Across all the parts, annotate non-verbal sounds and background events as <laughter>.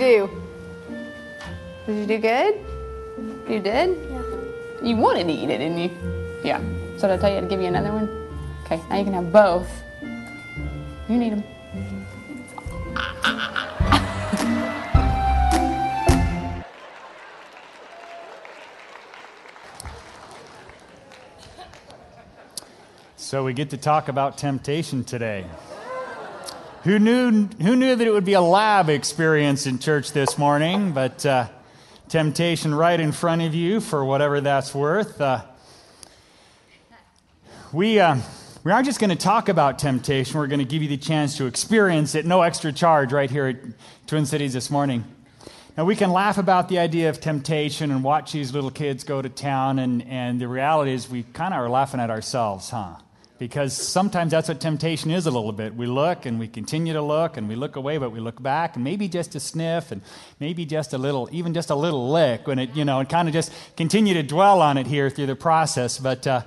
You do? Did you do good? You did? Yeah. You wanted to eat it, didn't you? Yeah. So did I tell you to give you another one? Okay, now you can have both. You need them. So we get to talk about temptation today. Who knew, who knew that it would be a lab experience in church this morning? But uh, temptation right in front of you for whatever that's worth. Uh, we, uh, we aren't just going to talk about temptation, we're going to give you the chance to experience it, no extra charge, right here at Twin Cities this morning. Now, we can laugh about the idea of temptation and watch these little kids go to town, and, and the reality is we kind of are laughing at ourselves, huh? Because sometimes that's what temptation is a little bit. We look and we continue to look and we look away, but we look back and maybe just a sniff and maybe just a little, even just a little lick when it, you know, and kind of just continue to dwell on it here through the process. But uh,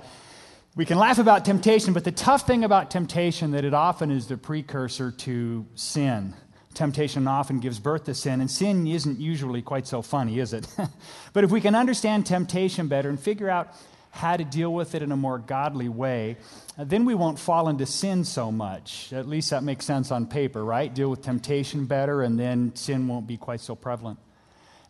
we can laugh about temptation, but the tough thing about temptation that it often is the precursor to sin. Temptation often gives birth to sin, and sin isn't usually quite so funny, is it? <laughs> but if we can understand temptation better and figure out how to deal with it in a more godly way, uh, then we won't fall into sin so much. At least that makes sense on paper, right? Deal with temptation better, and then sin won't be quite so prevalent.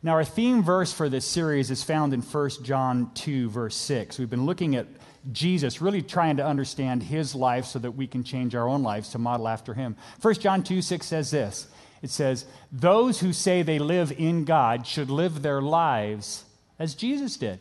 Now, our theme verse for this series is found in 1 John 2, verse 6. We've been looking at Jesus, really trying to understand his life so that we can change our own lives to model after him. 1 John 2, 6 says this It says, Those who say they live in God should live their lives as Jesus did.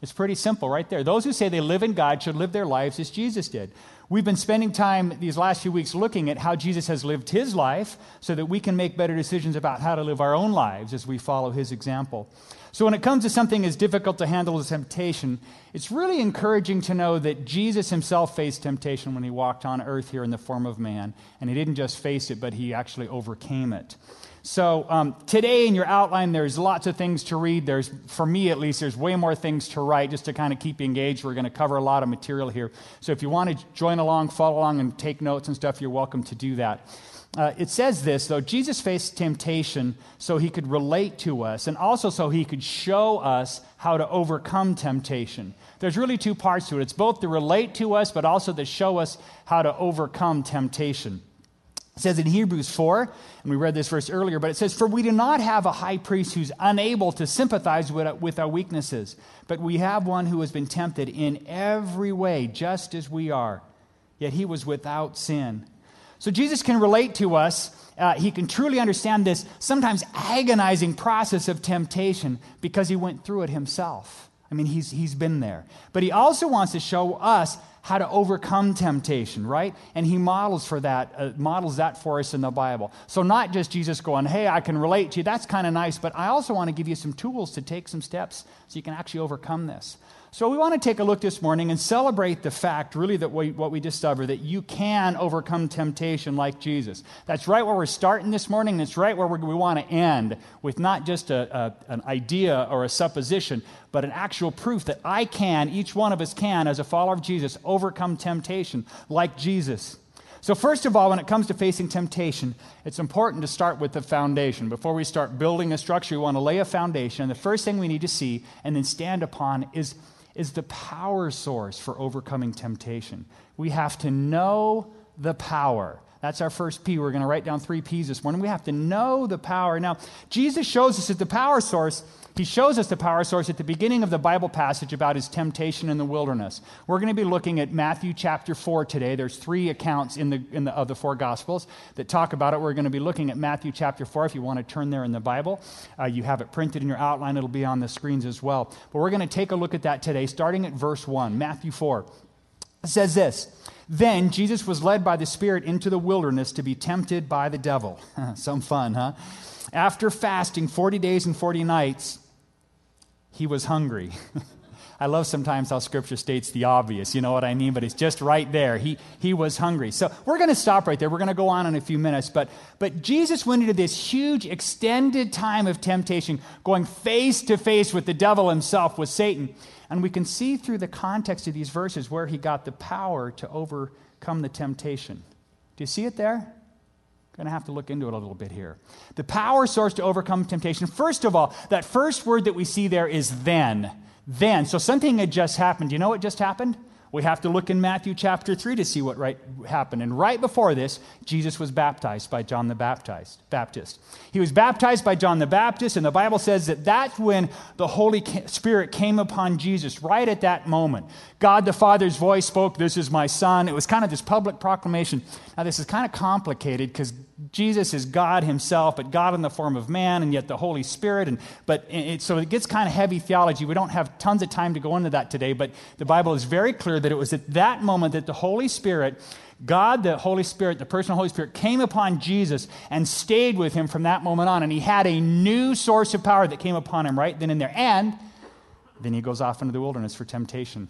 It's pretty simple right there. Those who say they live in God should live their lives as Jesus did. We've been spending time these last few weeks looking at how Jesus has lived his life so that we can make better decisions about how to live our own lives as we follow his example. So, when it comes to something as difficult to handle as temptation, it's really encouraging to know that Jesus himself faced temptation when he walked on earth here in the form of man. And he didn't just face it, but he actually overcame it. So um, today in your outline, there's lots of things to read. There's, for me at least, there's way more things to write just to kind of keep you engaged. We're going to cover a lot of material here. So if you want to join along, follow along, and take notes and stuff, you're welcome to do that. Uh, it says this, though Jesus faced temptation so he could relate to us and also so he could show us how to overcome temptation. There's really two parts to it. It's both to relate to us, but also to show us how to overcome temptation. It says in Hebrews 4, and we read this verse earlier, but it says, For we do not have a high priest who's unable to sympathize with, our weaknesses, but we have one who has been tempted in every way, just as we are, yet he was without sin. So Jesus can relate to us. Uh, he can truly understand this sometimes agonizing process of temptation because he went through it himself. I mean, he's, he's been there. But he also wants to show us how to overcome temptation, right? And he models for that, uh, models that for us in the Bible. So not just Jesus going, "Hey, I can relate to you." That's kind of nice, but I also want to give you some tools to take some steps so you can actually overcome this. So, we want to take a look this morning and celebrate the fact, really, that we, what we discover that you can overcome temptation like Jesus. That's right where we're starting this morning. That's right where we want to end with not just a, a, an idea or a supposition, but an actual proof that I can, each one of us can, as a follower of Jesus, overcome temptation like Jesus. So, first of all, when it comes to facing temptation, it's important to start with the foundation. Before we start building a structure, we want to lay a foundation. And the first thing we need to see and then stand upon is is the power source for overcoming temptation. We have to know the power. That's our first P. We're going to write down three P's this morning. We have to know the power. Now, Jesus shows us that the power source he shows us the power source at the beginning of the Bible passage about his temptation in the wilderness. We're going to be looking at Matthew chapter 4 today. There's three accounts in the, in the, of the four Gospels that talk about it. We're going to be looking at Matthew chapter 4. If you want to turn there in the Bible, uh, you have it printed in your outline, it'll be on the screens as well. But we're going to take a look at that today, starting at verse 1, Matthew 4. It says this Then Jesus was led by the Spirit into the wilderness to be tempted by the devil. <laughs> Some fun, huh? After fasting 40 days and 40 nights, he was hungry. <laughs> I love sometimes how scripture states the obvious, you know what I mean? But it's just right there. He, he was hungry. So we're going to stop right there. We're going to go on in a few minutes. But, but Jesus went into this huge, extended time of temptation, going face to face with the devil himself, with Satan. And we can see through the context of these verses where he got the power to overcome the temptation. Do you see it there? Going to have to look into it a little bit here. The power source to overcome temptation. First of all, that first word that we see there is then. Then. So something had just happened. Do you know what just happened? We have to look in Matthew chapter 3 to see what right happened. And right before this, Jesus was baptized by John the Baptist. Baptist. He was baptized by John the Baptist, and the Bible says that that's when the Holy Spirit came upon Jesus, right at that moment. God the Father's voice spoke, This is my Son. It was kind of this public proclamation. Now, this is kind of complicated because Jesus is God himself, but God in the form of man, and yet the Holy Spirit. And, but it, so it gets kind of heavy theology. We don't have tons of time to go into that today, but the Bible is very clear that it was at that moment that the Holy Spirit, God, the Holy Spirit, the personal Holy Spirit, came upon Jesus and stayed with him from that moment on. And he had a new source of power that came upon him right then and there. And then he goes off into the wilderness for temptation.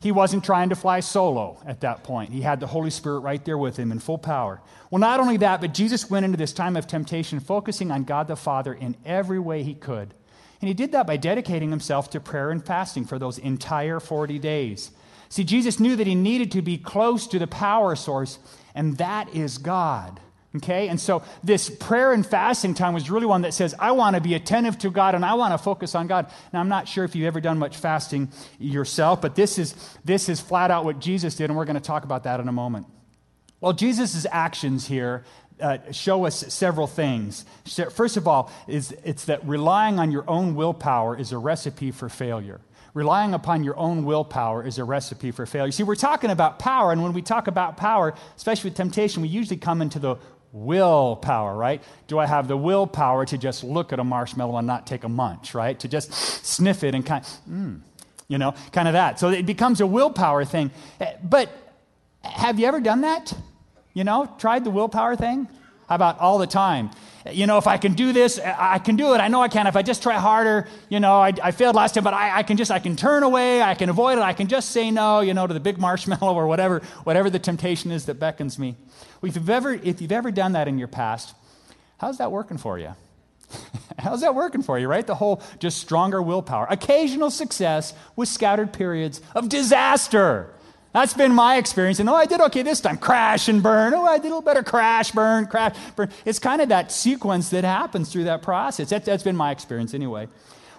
He wasn't trying to fly solo at that point. He had the Holy Spirit right there with him in full power. Well, not only that, but Jesus went into this time of temptation focusing on God the Father in every way he could. And he did that by dedicating himself to prayer and fasting for those entire 40 days. See, Jesus knew that he needed to be close to the power source, and that is God. Okay? And so this prayer and fasting time was really one that says, I want to be attentive to God and I want to focus on God. Now, I'm not sure if you've ever done much fasting yourself, but this is, this is flat out what Jesus did, and we're going to talk about that in a moment. Well, Jesus' actions here uh, show us several things. First of all, is it's that relying on your own willpower is a recipe for failure. Relying upon your own willpower is a recipe for failure. See, we're talking about power, and when we talk about power, especially with temptation, we usually come into the willpower, right? Do I have the willpower to just look at a marshmallow and not take a munch, right? To just sniff it and kind of, mm, you know, kind of that. So it becomes a willpower thing. Eh, but have you ever done that? You know, tried the willpower thing? How about all the time? You know, if I can do this, I can do it. I know I can. If I just try harder, you know, I, I failed last time, but I, I, can just, I can turn away, I can avoid it, I can just say no, you know, to the big <laughs> marshmallow or whatever, whatever the temptation is that beckons me. Well, if you've ever, if you've ever done that in your past, how's that working for you? <laughs> How's that working for you, right? The whole just stronger willpower. Occasional success with scattered periods of disaster. That's been my experience. And oh, I did okay this time. Crash and burn. Oh, I did a little better. Crash, burn, crash, burn. It's kind of that sequence that happens through that process. That, has been my experience anyway.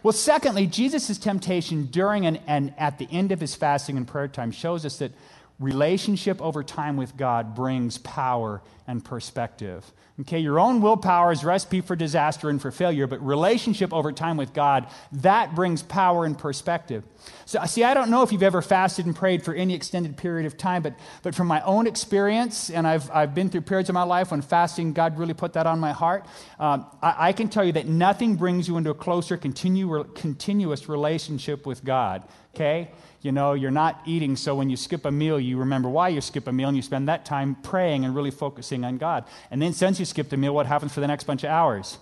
Well, secondly, Jesus' temptation during and, and at the end of his fasting and prayer time shows us that Relationship over time with God brings power and perspective. Okay, your own willpower is recipe for disaster and for failure, but relationship over time with God, that brings power and perspective. So, see, I don't know if you've ever fasted and prayed for any extended period of time, but, but from my own experience, and I've, I've been through periods of my life when fasting, God really put that on my heart, um, I, I, can tell you that nothing brings you into a closer, continue, continuous relationship with God. Okay? You know, you're not eating, so when you skip a meal, you remember why you skip a meal and you spend that time praying and really focusing on God. And then since you skipped a meal, what happens for the next bunch of hours?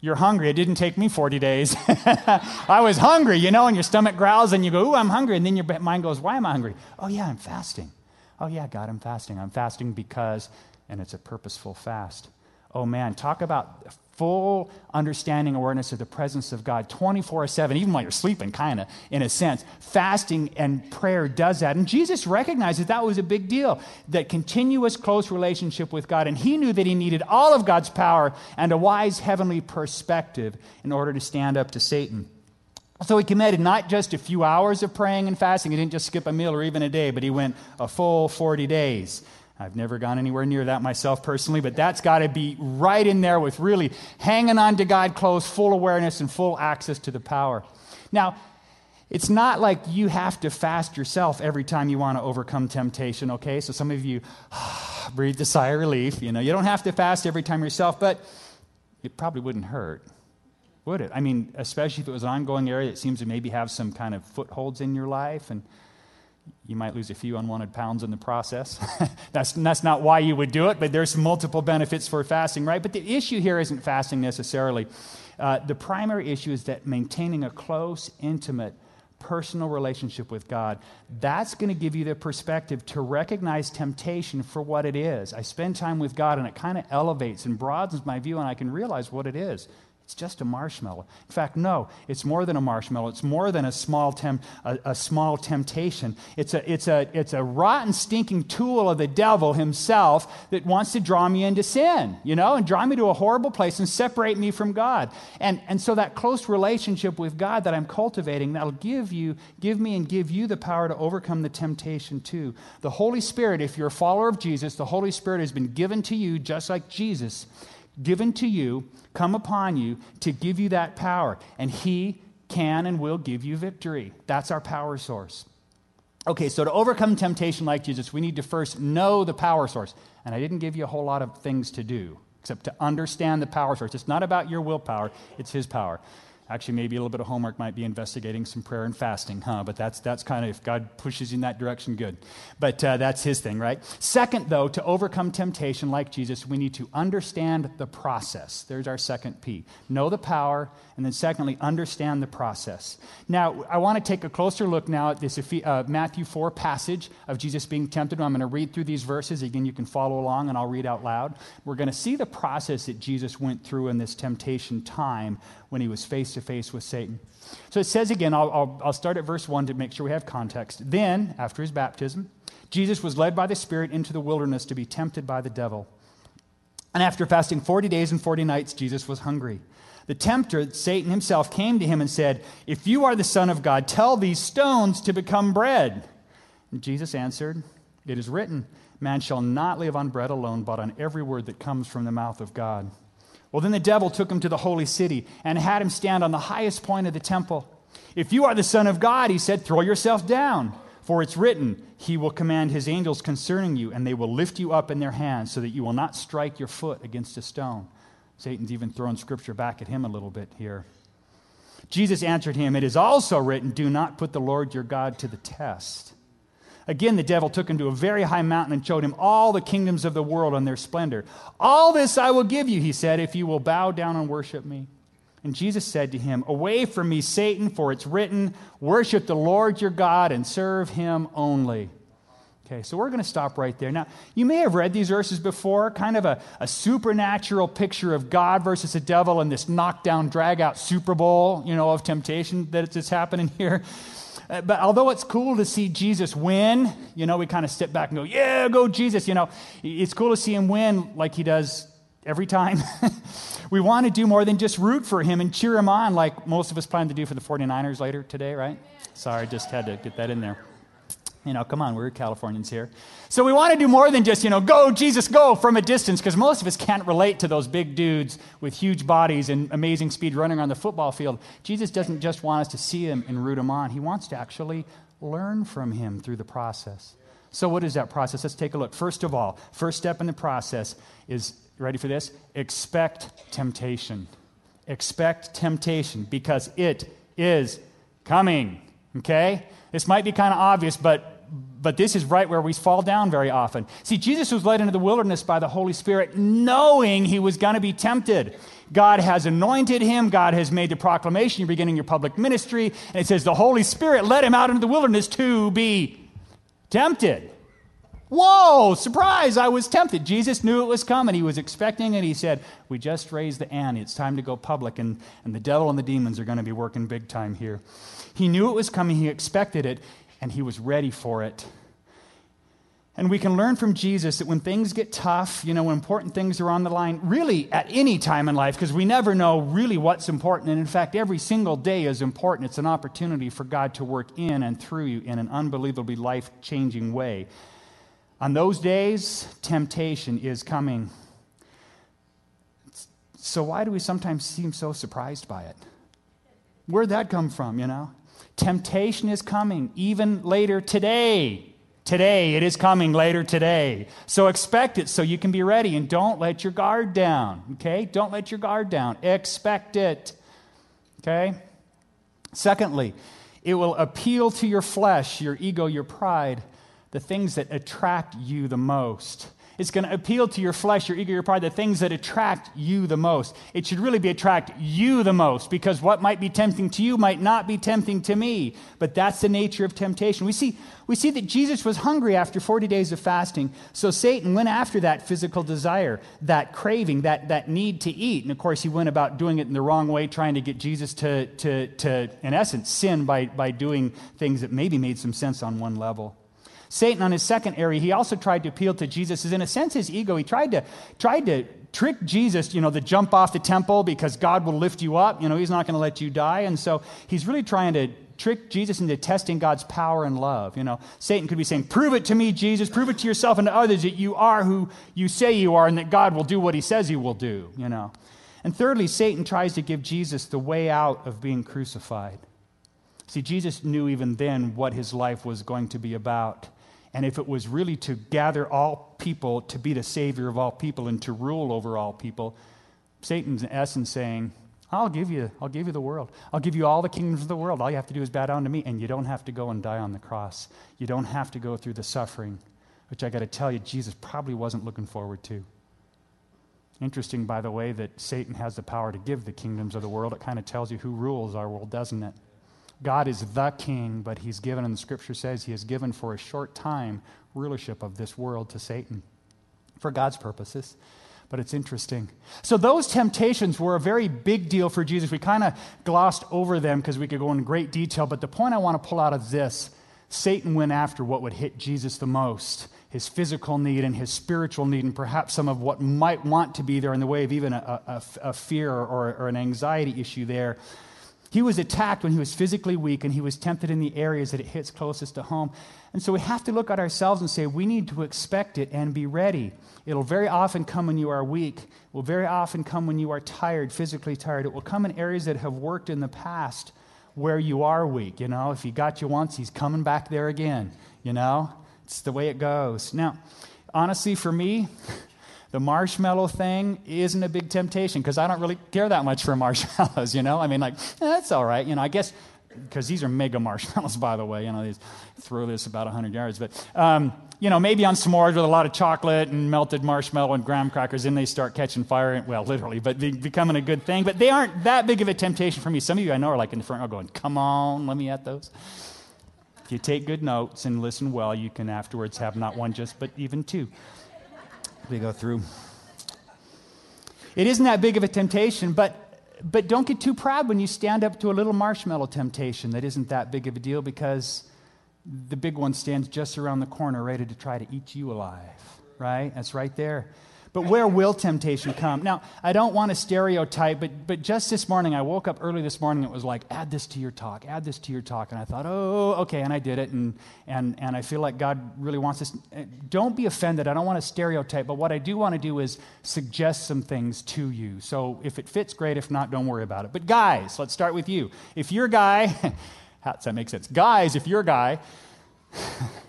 You're hungry. It didn't take me 40 days. <laughs> I was hungry, you know, and your stomach growls and you go, Ooh, I'm hungry. And then your mind goes, Why am I hungry? Oh, yeah, I'm fasting. Oh, yeah, God, I'm fasting. I'm fasting because, and it's a purposeful fast. Oh, man, talk about full understanding, awareness of the presence of God 24 7, even while you're sleeping, kind of, in a sense. Fasting and prayer does that. And Jesus recognized that that was a big deal, that continuous close relationship with God. And he knew that he needed all of God's power and a wise heavenly perspective in order to stand up to Satan. So he committed not just a few hours of praying and fasting, he didn't just skip a meal or even a day, but he went a full 40 days. I've never gone anywhere near that myself personally, but that's got to be right in there with really hanging on to God close, full awareness, and full access to the power. Now, it's not like you have to fast yourself every time you want to overcome temptation, okay? So some of you <sighs> breathe a sigh of relief. You know, you don't have to fast every time yourself, but it probably wouldn't hurt, would it? I mean, especially if it was an ongoing area that seems to maybe have some kind of footholds in your life and you might lose a few unwanted pounds in the process. <laughs> that's, that's not why you would do it, but there's multiple benefits for fasting, right? But the issue here isn't fasting necessarily. Uh, the primary issue is that maintaining a close, intimate, personal relationship with God, that's going to give you the perspective to recognize temptation for what it is. I spend time with God and it kind of elevates and broadens my view, and I can realize what it is. It's just a marshmallow. In fact, no, it's more than a marshmallow. It's more than a small, tem- a, a, small temptation. It's a, it's, a, it's a rotten, stinking tool of the devil himself that wants to draw me into sin, you know, and draw me to a horrible place and separate me from God. And, and so that close relationship with God that I'm cultivating, that'll give you, give me and give you the power to overcome the temptation too. The Holy Spirit, if you're a follower of Jesus, the Holy Spirit has been given to you just like Jesus given to you, come upon you to give you that power. And He can and will give you victory. That's our power source. Okay, so to overcome temptation like Jesus, we need to first know the power source. And I didn't give you a whole lot of things to do except to understand the power source. It's not about your willpower, it's His power. Actually, maybe a little bit of homework might be investigating some prayer and fasting, huh? But that's, that's kind of, if God pushes you in that direction, good. But uh, that's his thing, right? Second, though, to overcome temptation like Jesus, we need to understand the process. There's our second P. Know the power, and then secondly, understand the process. Now, I want to take a closer look now at this uh, Matthew 4 passage of Jesus being tempted. I'm going to read through these verses. Again, you can follow along, and I'll read out loud. We're going to see the process that Jesus went through in this temptation time when he was face to face with Satan. So it says again, I'll, I'll, I'll, start at verse 1 to make sure we have context. Then, after his baptism, Jesus was led by the Spirit into the wilderness to be tempted by the devil. And after fasting 40 days and 40 nights, Jesus was hungry. The tempter, Satan himself, came to him and said, If you are the Son of God, tell these stones to become bread. And Jesus answered, It is written, Man shall not live on bread alone, but on every word that comes from the mouth of God. Well, then the devil took him to the holy city and had him stand on the highest point of the temple. If you are the Son of God, he said, throw yourself down. For it's written, He will command His angels concerning you, and they will lift you up in their hands so that you will not strike your foot against a stone. Satan's even thrown scripture back at him a little bit here. Jesus answered him, It is also written, Do not put the Lord your God to the test. Again, the devil took him to a very high mountain and showed him all the kingdoms of the world and their splendor. All this I will give you, he said, if you will bow down and worship me. And Jesus said to him, Away from me, Satan, for it's written, Worship the Lord your God and serve him only. Okay, so we're going to stop right there. Now, you may have read these verses before, kind of a, a supernatural picture of God versus the devil in this knockdown, drag out Super Bowl, you know, of temptation that it's happening here. Uh, but although it's cool to see Jesus win, you know, we kind of step back and go, yeah, go Jesus. You know, it's cool to see him win like he does every time. <laughs> we want to do more than just root for him and cheer him on like most of us plan to do for the 49ers later today, right? Sorry, just had to get that in there. You know, come on, we're Californians here. So we want to do more than just, you know, go, Jesus, go from a distance, because most of us can't relate to those big dudes with huge bodies and amazing speed running on the football field. Jesus doesn't just want us to see him and root him on, he wants to actually learn from him through the process. So, what is that process? Let's take a look. First of all, first step in the process is ready for this? Expect temptation. Expect temptation because it is coming. Okay? This might be kind of obvious, but but this is right where we fall down very often. See, Jesus was led into the wilderness by the Holy Spirit knowing he was going to be tempted. God has anointed him, God has made the proclamation, you're beginning your public ministry, and it says the Holy Spirit led him out into the wilderness to be tempted. Whoa, surprise, I was tempted. Jesus knew it was coming. He was expecting it. He said, We just raised the ante. It's time to go public, and, and the devil and the demons are going to be working big time here. He knew it was coming. He expected it and he was ready for it. And we can learn from Jesus that when things get tough, you know, when important things are on the line, really at any time in life, because we never know really what's important. And in fact, every single day is important. It's an opportunity for God to work in and through you in an unbelievably life changing way. On those days, temptation is coming. So, why do we sometimes seem so surprised by it? Where'd that come from, you know? Temptation is coming even later today. Today, it is coming later today. So expect it so you can be ready and don't let your guard down. Okay? Don't let your guard down. Expect it. Okay? Secondly, it will appeal to your flesh, your ego, your pride, the things that attract you the most. It's going to appeal to your flesh, your ego, your pride, the things that attract you the most. It should really be attract you the most because what might be tempting to you might not be tempting to me. But that's the nature of temptation. We see, we see that Jesus was hungry after 40 days of fasting. So Satan went after that physical desire, that craving, that, that need to eat. And of course, he went about doing it in the wrong way, trying to get Jesus to, to, to in essence, sin by, by doing things that maybe made some sense on one level. Satan, on his second area, he also tried to appeal to Jesus. Is in a sense his ego. He tried to tried to trick Jesus, you know, to jump off the temple because God will lift you up. You know, he's not going to let you die. And so he's really trying to trick Jesus into testing God's power and love. You know, Satan could be saying, Prove it to me, Jesus. Prove it to yourself and to others that you are who you say you are and that God will do what he says he will do, you know. And thirdly, Satan tries to give Jesus the way out of being crucified. See, Jesus knew even then what his life was going to be about. And if it was really to gather all people to be the savior of all people and to rule over all people, Satan's in essence saying, I'll give you, I'll give you the world. I'll give you all the kingdoms of the world. All you have to do is bow down to me, and you don't have to go and die on the cross. You don't have to go through the suffering, which I got to tell you, Jesus probably wasn't looking forward to. Interesting, by the way, that Satan has the power to give the kingdoms of the world. It kind of tells you who rules our world, doesn't it? God is the king, but he's given, and the scripture says he has given for a short time rulership of this world to Satan for God's purposes. But it's interesting. So, those temptations were a very big deal for Jesus. We kind of glossed over them because we could go in great detail. But the point I want to pull out of this Satan went after what would hit Jesus the most his physical need and his spiritual need, and perhaps some of what might want to be there in the way of even a, a, a fear or, or an anxiety issue there. He was attacked when he was physically weak, and he was tempted in the areas that it hits closest to home. And so we have to look at ourselves and say, we need to expect it and be ready. It'll very often come when you are weak. It will very often come when you are tired, physically tired. It will come in areas that have worked in the past where you are weak. You know, if he got you once, he's coming back there again. You know, it's the way it goes. Now, honestly, for me, <laughs> the marshmallow thing isn't a big temptation because I don't really care that much for <laughs> marshmallows, you know? I mean, like, eh, that's all right. You know, I guess, because these are mega <laughs> marshmallows, by the way. You know, these throw this about 100 yards. But, um, you know, maybe on s'mores with a lot of chocolate and melted marshmallow and graham crackers, then they start catching fire. Well, literally, but becoming a good thing. But they aren't that big of a temptation for me. Some of you I know are like in the front row going, come on, let me at those. If you take good notes and listen well, you can afterwards have not one just, but even two we go through. It isn't that big of a temptation, but, but don't get too proud when you stand up to a little marshmallow temptation that isn't that big of a deal because the big one stands just around the corner ready to try to eat you alive, right? That's right there. But where will temptation come? Now, I don't want to stereotype, but, but just this morning, I woke up early this morning. It was like, add this to your talk, add this to your talk. And I thought, oh, okay. And I did it. And, and, and I feel like God really wants this. Eh, don't be offended. I don't want to stereotype. But what I do want to do is suggest some things to you. So if it fits, great. If not, don't worry about it. But guys, let's start with you. If you're a guy, <laughs> how does that make sense? Guys, if you're a guy, <laughs>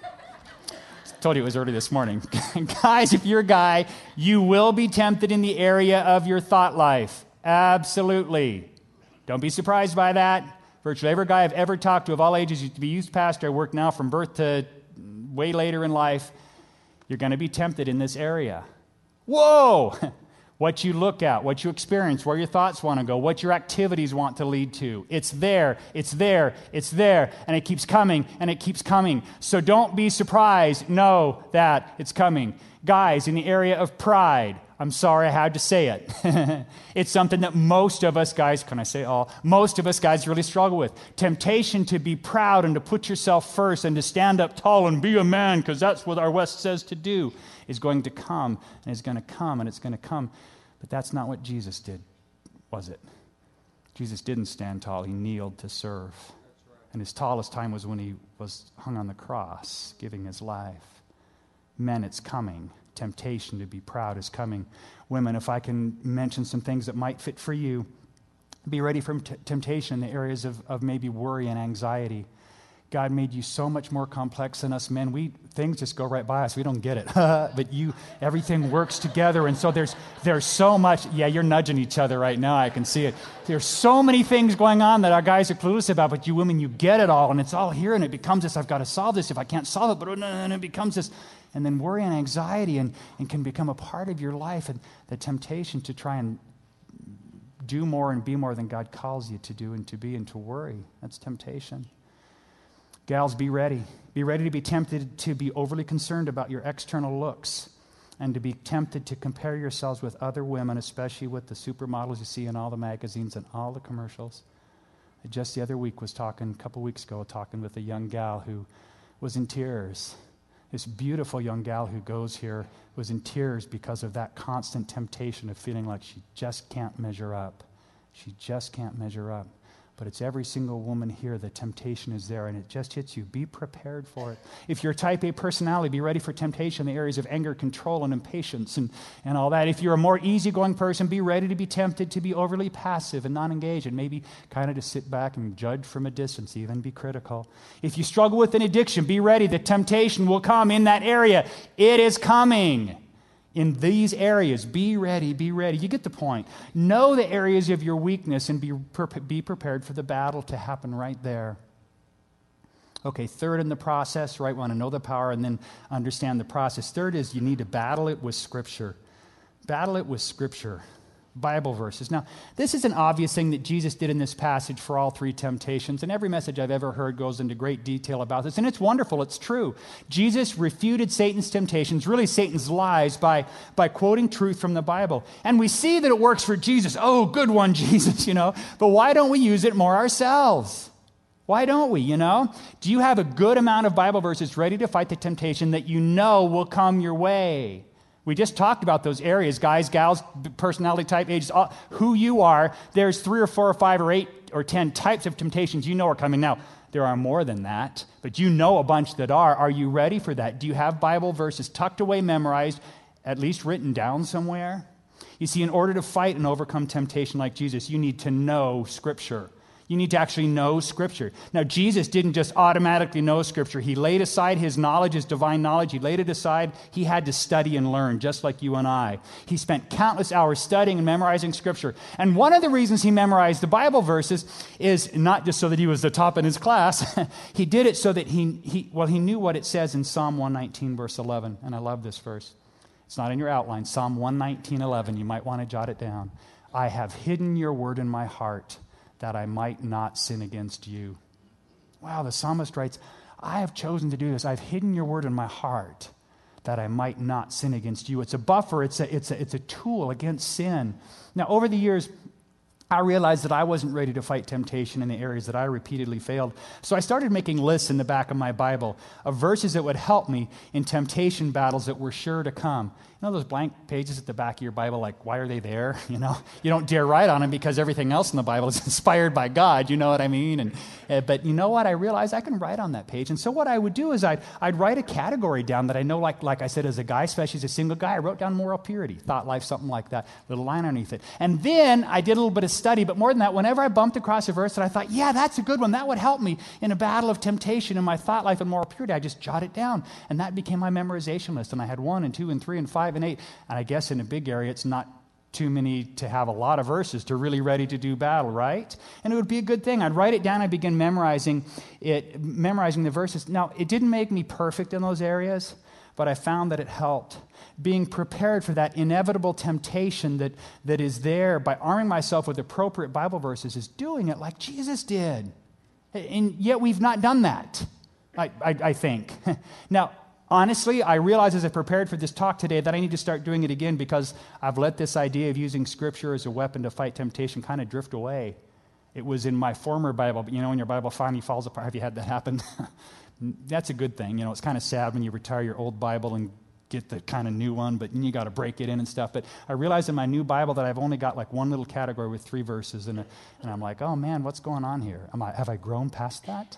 told you it was early this morning. <laughs> Guys, if you're a guy, you will be tempted in the area of your thought life. Absolutely. Don't be surprised by that. Virtually every guy I've ever talked to of all ages used to be youth pastor. I work now from birth to way later in life. You're going to be tempted in this area. Whoa! <laughs> what you look at, what you experience, where your thoughts want to go, what your activities want to lead to. It's there, it's there, it's there, and it keeps coming and it keeps coming. So don't be surprised. Know that it's coming. Guys, in the area of pride, I'm sorry I had to say it. <laughs> it's something that most of us guys, can I say all? Most of us guys really struggle with. Temptation to be proud and to put yourself first and to stand up tall and be a man, because that's what our West says to do is going to come and is going to come and it's going to come. But that's not what Jesus did, was it? Jesus didn't stand tall, he kneeled to serve. And his tallest time was when he was hung on the cross, giving his life. Men, it's coming. Temptation to be proud is coming. Women, if I can mention some things that might fit for you, be ready for t- temptation in the areas of, of maybe worry and anxiety. God made you so much more complex than us men. We things just go right by us. We don't get it. <laughs> but you everything works together and so there's there's so much yeah, you're nudging each other right now. I can see it. There's so many things going on that our guys are clueless about, but you women you get it all and it's all here and it becomes this I've got to solve this if I can't solve it, but oh, and it becomes this and then worry and anxiety and, and can become a part of your life and the temptation to try and do more and be more than God calls you to do and to be and to worry. That's temptation. Gals, be ready. Be ready to be tempted to be overly concerned about your external looks and to be tempted to compare yourselves with other women, especially with the supermodels you see in all the magazines and all the commercials. I just the other week was talking, a couple weeks ago, talking with a young gal who was in tears. This beautiful young gal who goes here was in tears because of that constant temptation of feeling like she just can't measure up. She just can't measure up but it's every single woman here. The temptation is there and it just hits you. Be prepared for it. If you're type A personality, be ready for temptation in the areas of anger, control, and impatience and, and all that. If you're a more easygoing person, be ready to be tempted to be overly passive and non engaged and maybe kind of to sit back and judge from a distance, even be critical. If you struggle with an addiction, be ready. The temptation will come in that area. It is coming in these areas. Be ready, be ready. You get the point. Know the areas of your weakness and be, be prepared for the battle to happen right there. Okay, third in the process, right? Want to know the power and then understand the process. Third is you need to battle it with Scripture. Battle it with Scripture. Bible verses. Now, this is an obvious thing that Jesus did in this passage for all three temptations, and every message I've ever heard goes into great detail about this, and it's wonderful, it's true. Jesus refuted Satan's temptations, really Satan's lies, by, by quoting truth from the Bible. And we see that it works for Jesus. Oh, good one, <laughs> Jesus, you know. But why don't we use it more ourselves? Why don't we, you know? Do you have a good amount of Bible verses ready to fight the temptation that you know will come your way? We just talked about those areas guys, gals, personality type, ages, all, who you are. There's three or four or five or eight or ten types of temptations you know are coming. Now, there are more than that, but you know a bunch that are. Are you ready for that? Do you have Bible verses tucked away, memorized, at least written down somewhere? You see, in order to fight and overcome temptation like Jesus, you need to know Scripture. You need to actually know Scripture. Now, Jesus didn't just automatically know Scripture. He laid aside his knowledge, his divine knowledge. He laid it aside. He had to study and learn, just like you and I. He spent countless hours studying and memorizing Scripture. And one of the reasons he memorized the Bible verses is not just so that he was the top in his class, <laughs> he did it so that he, he, well, he knew what it says in Psalm 119, verse 11. And I love this verse. It's not in your outline. Psalm 119, 11. You might want to jot it down. I have hidden your word in my heart that I might not sin against you. Wow, the psalmist writes, I have chosen to do this. I've hidden your word in my heart that I might not sin against you. It's a buffer, it's a, it's a, it's a tool against sin. Now, over the years, I realized that I wasn't ready to fight temptation in the areas that I repeatedly failed. So I started making lists in the back of my Bible of verses that would help me in temptation battles that were sure to come. You know those blank pages at the back of your Bible, like, why are they there? <laughs> You know, you don't dare write on them because everything else in the Bible is <laughs> inspired by God. You know what I mean? And, uh, but you know what? I realized I can write on that page. And so what I would do is I'd, I'd write a category down that I know, like, like I said, as a guy, especially as a single guy, I wrote down moral purity, thought life, something like that, little line underneath it. And then I did a little bit of study, but more than that, whenever I bumped across a verse that I thought, yeah, that's a good one, that would help me in a battle of temptation in my thought life and moral purity, I just jot it down. And that became my memorization list. And I had one and two and three and five and eight. And I guess in a big area, it's not too many to have a lot of verses to really ready to do battle, right? And it would be a good thing. I'd write it down. I'd begin memorizing it, memorizing the verses. Now, it didn't make me perfect in those areas, but I found that it helped. Being prepared for that inevitable temptation that, that is there by arming myself with appropriate Bible verses is doing it like Jesus did. And yet we've not done that, I, I, I think. <laughs> now, honestly, I realize as I prepared for this talk today that I need to start doing it again because I've let this idea of using Scripture as a weapon to fight temptation kind of drift away. It was in my former Bible, but you know, when your Bible finally falls apart, have you had that happen? <laughs> That's a good thing. You know, it's kind of sad when you retire your old Bible and get the kind of new one, but you got to break it in and stuff. But I realized in my new Bible that I've only got like one little category with three verses, and, and I'm like, oh man, what's going on here? Am I, have I grown past that?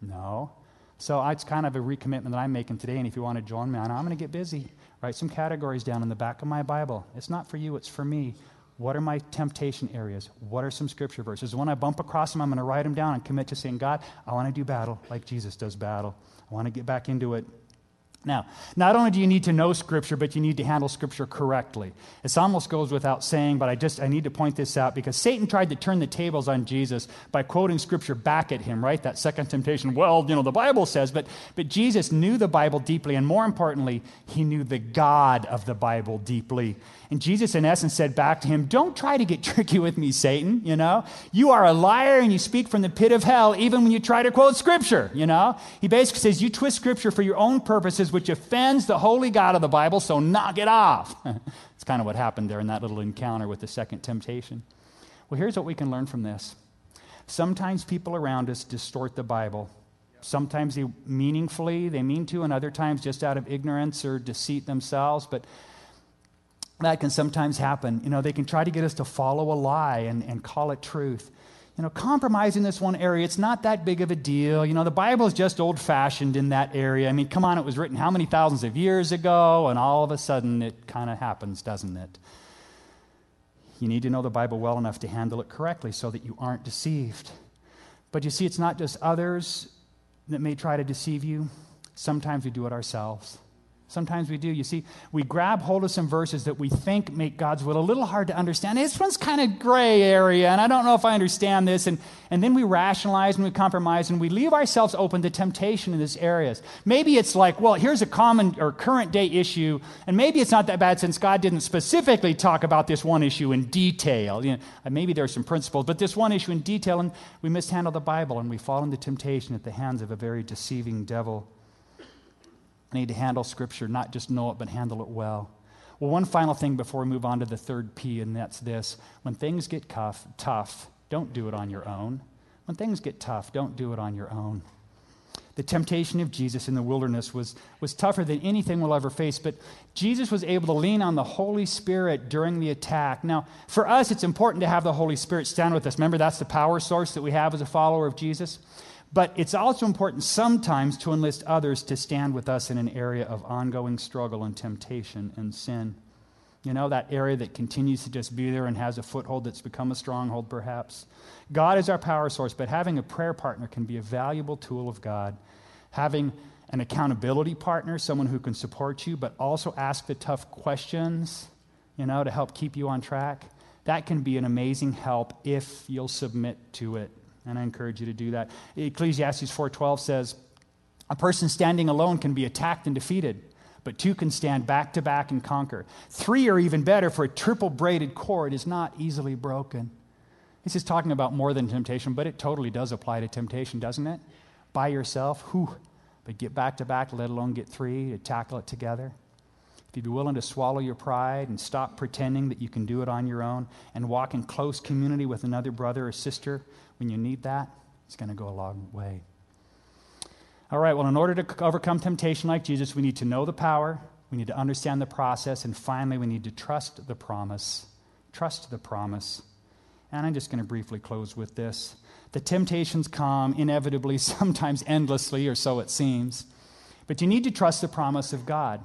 No. So it's kind of a recommitment that I'm making today. And if you want to join me, I I'm going to get busy. Write some categories down in the back of my Bible. It's not for you, it's for me. What are my temptation areas? What are some scripture verses? When I bump across them, I'm going to write them down and commit to saying, God, I want to do battle like Jesus does battle. I want to get back into it. Now, not only do you need to know Scripture, but you need to handle Scripture correctly. This almost goes without saying, but I just I need to point this out because Satan tried to turn the tables on Jesus by quoting Scripture back at him, right? That second temptation. Well, you know, the Bible says, but but Jesus knew the Bible deeply, and more importantly, he knew the God of the Bible deeply. And Jesus, in essence, said back to him, Don't try to get <laughs> tricky with me, Satan. You know, you are a liar and you speak from the pit of hell, even when you try to quote Scripture. You know, he basically says, You twist Scripture for your own purposes, which offends the holy God of the Bible, so knock it off. <laughs> It's kind of what happened there in that little encounter with the second temptation. Well, here's what we can learn from this sometimes people around us distort the Bible. Sometimes they meaningfully, they mean to, and other times just out of ignorance or deceit themselves. But that can sometimes happen. You know, they can try to get us to follow a lie and, and call it truth. You know, compromise in this one area, it's not that big of a deal. You know, the Bible is just old fashioned in that area. I mean, come on, it was written how many thousands of years ago, and all of a sudden it kind of happens, doesn't it? You need to know the Bible well enough to handle it correctly so that you aren't deceived. But you see, it's not just others that may try to deceive you, sometimes we do it ourselves. Sometimes we do. You see, we grab hold of some verses that we think make God's will a little hard to understand. This one's kind of gray area, and I don't know if I understand this. And, and then we rationalize and we compromise, and we leave ourselves open to temptation in these areas. Maybe it's like, well, here's a common or current day issue, and maybe it's not that bad since God didn't specifically talk about this one issue in detail. You know, uh, maybe there are some principles, but this one issue in detail, and we mishandle the Bible, and we fall into temptation at the hands of a very deceiving devil. I need to handle Scripture, not just know it, but handle it well. Well, one final thing before we move on to the third P, and that's this. When things get tough, tough, don't do it on your own. When things get tough, don't do it on your own. The temptation of Jesus in the wilderness was, was tougher than anything we'll ever face, but Jesus was able to lean on the Holy Spirit during the attack. Now, for us, it's important to have the Holy Spirit stand with us. Remember, that's the power source that we have as a follower of Jesus. But it's also important sometimes to enlist others to stand with us in an area of ongoing struggle and temptation and sin. You know, that area that continues to just be there and has a foothold that's become a stronghold, perhaps. God is our power source, but having a prayer partner can be a valuable tool of God. Having an accountability partner, someone who can support you, but also ask the tough questions, you know, to help keep you on track, that can be an amazing help if you'll submit to it and I encourage you to do that. Ecclesiastes 4:12 says, "A person standing alone can be attacked and defeated, but two can stand back to back and conquer. Three are even better, for a triple braided cord is not easily broken." This is talking about more than temptation, but it totally does apply to temptation, doesn't it? By yourself, whew, but get back to back, let alone get three, to tackle it together. If you'd be willing to swallow your pride and stop pretending that you can do it on your own and walk in close community with another brother or sister when you need that, it's going to go a long way. All right, well, in order to overcome temptation like Jesus, we need to know the power, we need to understand the process, and finally, we need to trust the promise. Trust the promise. And I'm just going to briefly close with this. The temptations come inevitably, <laughs> sometimes endlessly, or so it seems. But you need to trust the promise of God.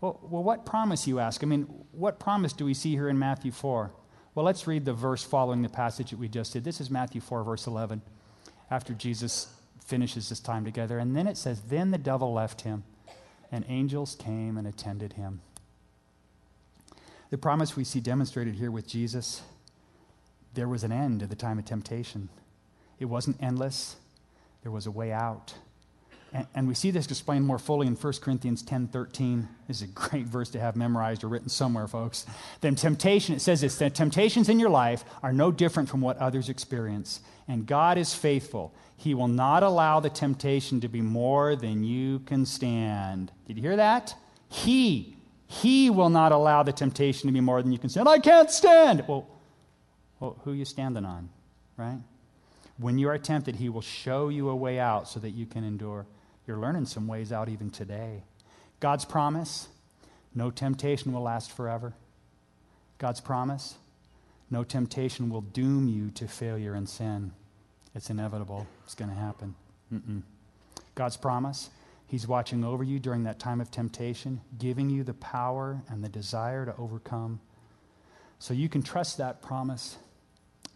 Well, well, what promise, you ask? I mean, what promise do we see here in Matthew 4? Well, let's read the verse following the passage that we just did. This is Matthew 4, verse 11, after Jesus finishes his time together. And then it says, Then the devil left him, and angels came and attended him. The promise we see demonstrated here with Jesus, there was an end to the time of temptation. It wasn't endless, there was a way out. And, and, we see this explained more fully in 1 Corinthians 10 13. This is a great verse to have memorized or written somewhere, folks. Then temptation, it says this that temptations in your life are no different from what others experience. And God is faithful. He will not allow the temptation to be more than you can stand. Did you hear that? He, He will not allow the temptation to be more than you can stand. I can't stand. Well, well who are you standing on, right? When you are tempted, He will show you a way out so that you can endure. You're learning some ways out even today. God's promise no temptation will last forever. God's promise no temptation will doom you to failure and sin. It's inevitable, it's going to happen. Mm-mm. God's promise He's watching over you during that time of temptation, giving you the power and the desire to overcome. So you can trust that promise,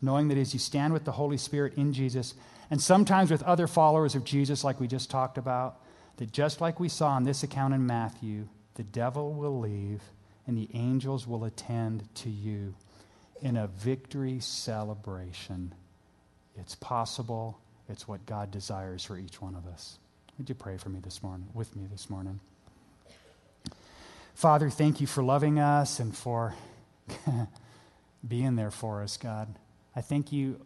knowing that as you stand with the Holy Spirit in Jesus, and sometimes with other followers of Jesus, like we just talked about, that just like we saw in this account in Matthew, the devil will leave and the angels will attend to you in a victory celebration. It's possible, it's what God desires for each one of us. Would you pray for me this morning, with me this morning? Father, thank you for loving us and for <laughs> being there for us, God. I thank you,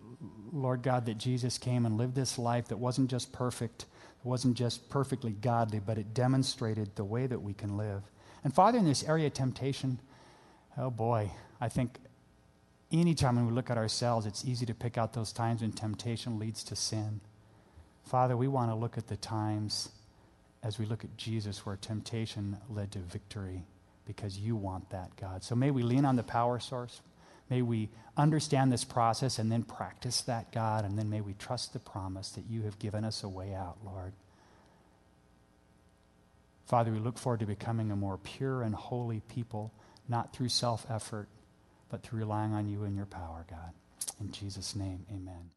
Lord God, that Jesus came and lived this life that wasn't just perfect, it wasn't just perfectly godly, but it demonstrated the way that we can live. And Father, in this area of temptation, oh boy, I think anytime when we look at ourselves, it's easy to pick out those times when temptation leads to sin. Father, we want to look at the times as we look at Jesus where temptation led to victory because you want that, God. So may we lean on the power source. May we understand this process and then practice that, God, and then may we trust the promise that you have given us a way out, Lord. Father, we look forward to becoming a more pure and holy people, not through self effort, but through relying on you and your power, God. In Jesus' name, amen.